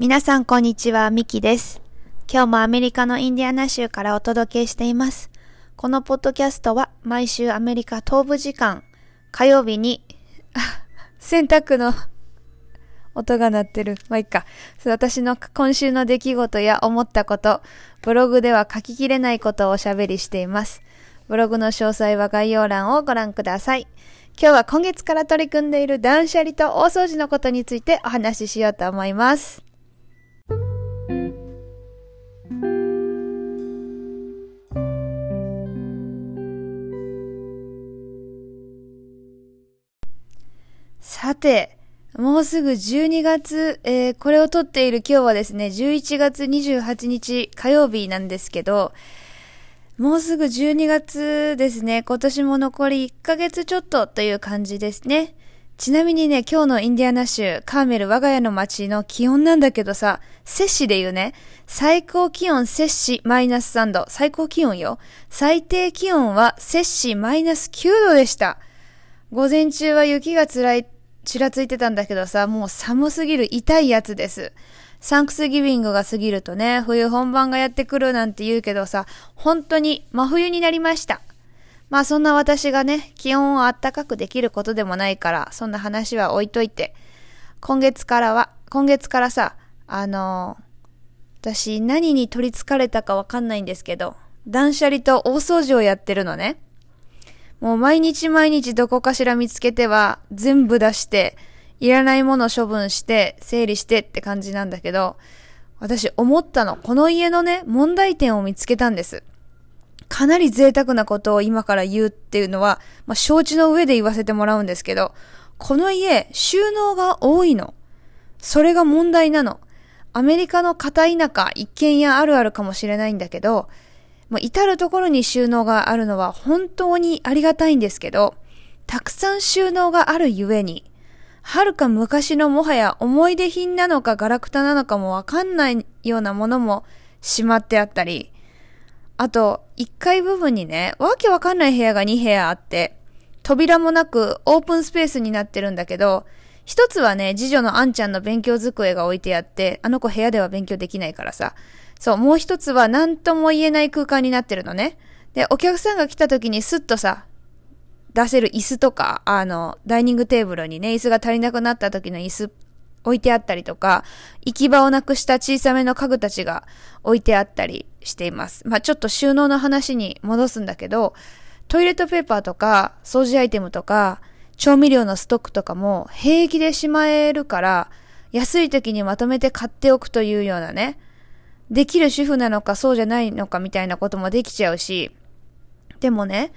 皆さんこんにちは、ミキです。今日もアメリカのインディアナ州からお届けしています。このポッドキャストは毎週アメリカ東部時間火曜日に、洗濯の音が鳴ってる。まあ、いっか。私の今週の出来事や思ったこと、ブログでは書ききれないことをおしゃべりしています。ブログの詳細は概要欄をご覧ください。今日は今月から取り組んでいる断捨離と大掃除のことについてお話ししようと思います。て、もうすぐ12月、えーこれを撮っている今日はですね、11月28日火曜日なんですけど、もうすぐ12月ですね。今年も残り1ヶ月ちょっとという感じですね。ちなみにね、今日のインディアナ州、カーメル我が家の街の気温なんだけどさ、摂氏で言うね、最高気温摂氏マイナス3度、最高気温よ。最低気温は摂氏マイナス9度でした。午前中は雪がつらい、ちらついてたんだけどさ、もう寒すぎる痛いやつです。サンクスギビングが過ぎるとね、冬本番がやってくるなんて言うけどさ、本当に真冬になりました。まあそんな私がね、気温を暖かくできることでもないから、そんな話は置いといて。今月からは、今月からさ、あのー私何に取り憑かれたかわかんないんですけど、断捨離と大掃除をやってるのね。もう毎日毎日どこかしら見つけては全部出して、いらないもの処分して、整理してって感じなんだけど、私思ったの。この家のね、問題点を見つけたんです。かなり贅沢なことを今から言うっていうのは、まあ、承知の上で言わせてもらうんですけど、この家、収納が多いの。それが問題なの。アメリカの片田舎、一軒家あるあるかもしれないんだけど、もう至るところに収納があるのは本当にありがたいんですけど、たくさん収納があるゆえに、はるか昔のもはや思い出品なのかガラクタなのかもわかんないようなものもしまってあったり、あと、1階部分にね、わけわかんない部屋が2部屋あって、扉もなくオープンスペースになってるんだけど、一つはね、次女のあんちゃんの勉強机が置いてあって、あの子部屋では勉強できないからさ。そう、もう一つは何とも言えない空間になってるのね。で、お客さんが来た時にスッとさ、出せる椅子とか、あの、ダイニングテーブルにね、椅子が足りなくなった時の椅子置いてあったりとか、行き場をなくした小さめの家具たちが置いてあったりしています。まあ、ちょっと収納の話に戻すんだけど、トイレットペーパーとか、掃除アイテムとか、調味料のストックとかも平気でしまえるから、安い時にまとめて買っておくというようなね、できる主婦なのかそうじゃないのかみたいなこともできちゃうし、でもね、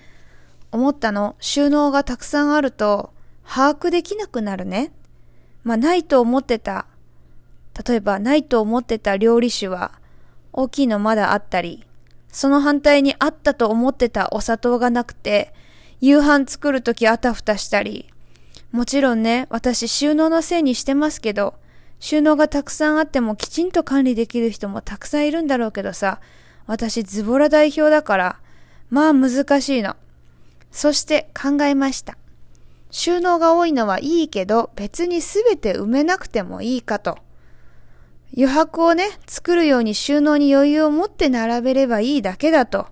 思ったの、収納がたくさんあると、把握できなくなるね。まあ、ないと思ってた、例えばないと思ってた料理酒は、大きいのまだあったり、その反対にあったと思ってたお砂糖がなくて、夕飯作るときあたふたしたり、もちろんね、私収納のせいにしてますけど、収納がたくさんあってもきちんと管理できる人もたくさんいるんだろうけどさ、私ズボラ代表だから、まあ難しいの。そして考えました。収納が多いのはいいけど、別にすべて埋めなくてもいいかと。余白をね、作るように収納に余裕を持って並べればいいだけだと。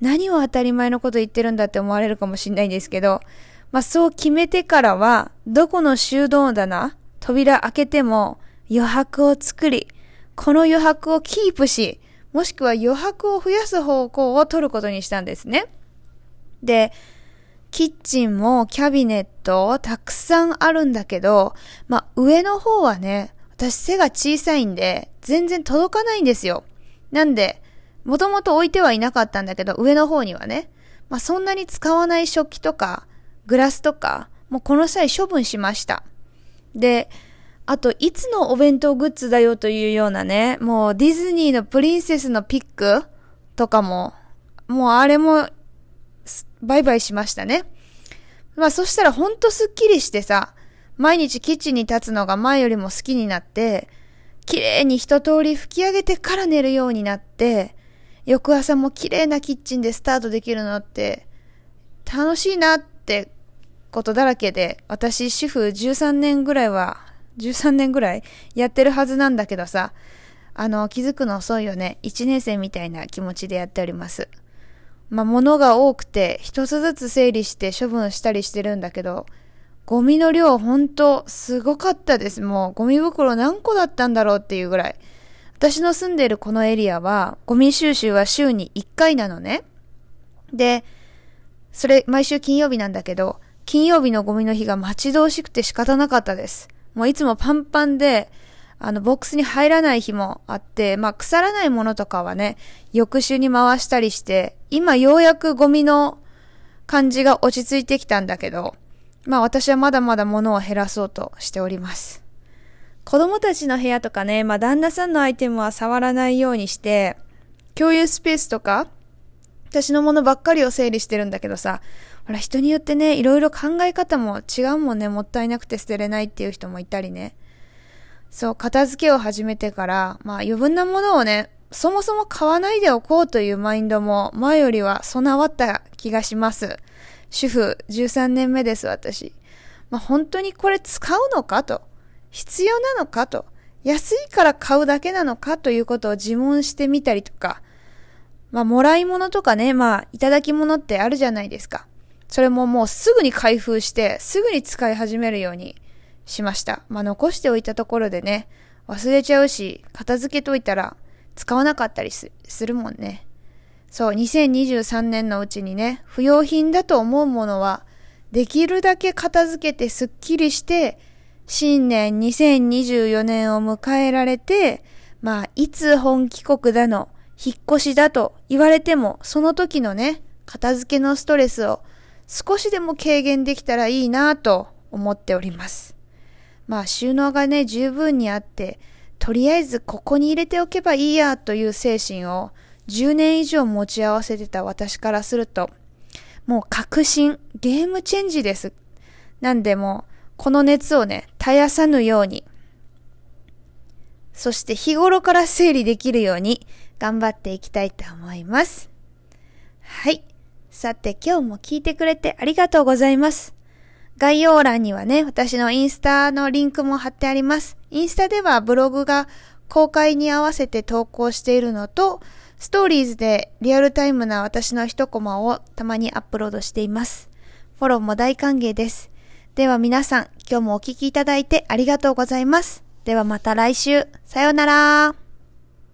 何を当たり前のこと言ってるんだって思われるかもしれないんですけど、まあそう決めてからは、どこの収納棚、扉開けても余白を作り、この余白をキープし、もしくは余白を増やす方向を取ることにしたんですね。で、キッチンもキャビネットたくさんあるんだけど、まあ上の方はね、私背が小さいんで、全然届かないんですよ。なんで、もともと置いてはいなかったんだけど、上の方にはね。まあ、そんなに使わない食器とか、グラスとか、もうこの際処分しました。で、あと、いつのお弁当グッズだよというようなね、もうディズニーのプリンセスのピックとかも、もうあれも、バイバイしましたね。まあそしたらほんとスッキリしてさ、毎日キッチンに立つのが前よりも好きになって、綺麗に一通り拭き上げてから寝るようになって、翌朝も綺麗なキッチンでスタートできるのって、楽しいなってことだらけで、私主婦13年ぐらいは13年ぐらいやってるはずなんだけどさ、あの、気づくの遅いよね。1年生みたいな気持ちでやっております。まあ、物が多くて、一つずつ整理して処分したりしてるんだけど、ゴミの量ほんとすごかったです。もうゴミ袋何個だったんだろうっていうぐらい。私の住んでるこのエリアは、ゴミ収集は週に1回なのね。で、それ毎週金曜日なんだけど、金曜日のゴミの日が待ち遠しくて仕方なかったです。もういつもパンパンで、あの、ボックスに入らない日もあって、まあ、腐らないものとかはね、翌週に回したりして、今ようやくゴミの感じが落ち着いてきたんだけど、まあ私はまだまだ物を減らそうとしております。子供たちの部屋とかね、まあ旦那さんのアイテムは触らないようにして、共有スペースとか、私のものばっかりを整理してるんだけどさ、ほら人によってね、いろいろ考え方も違うもんね、もったいなくて捨てれないっていう人もいたりね。そう、片付けを始めてから、まあ余分なものをね、そもそも買わないでおこうというマインドも前よりは備わった気がします。主婦13年目です、私。まあ本当にこれ使うのかと。必要なのかと。安いから買うだけなのかということを自問してみたりとか。まあもらい物とかね、まあいただき物ってあるじゃないですか。それももうすぐに開封して、すぐに使い始めるようにしました。まあ、残しておいたところでね、忘れちゃうし、片付けといたら使わなかったりするもんね。そう、2023年のうちにね、不要品だと思うものは、できるだけ片付けてスッキリして、新年2024年を迎えられて、まあ、いつ本帰国だの、引っ越しだと言われても、その時のね、片付けのストレスを少しでも軽減できたらいいなと思っております。まあ収納がね、十分にあって、とりあえずここに入れておけばいいやという精神を10年以上持ち合わせてた私からすると、もう確信、ゲームチェンジです。なんでもこの熱をね、絶やさぬように、そして日頃から整理できるように頑張っていきたいと思います。はい。さて今日も聞いてくれてありがとうございます。概要欄にはね、私のインスタのリンクも貼ってあります。インスタではブログが公開に合わせて投稿しているのと、ストーリーズでリアルタイムな私の一コマをたまにアップロードしています。フォローも大歓迎です。では皆さん、今日もお聴きいただいてありがとうございます。ではまた来週。さようなら。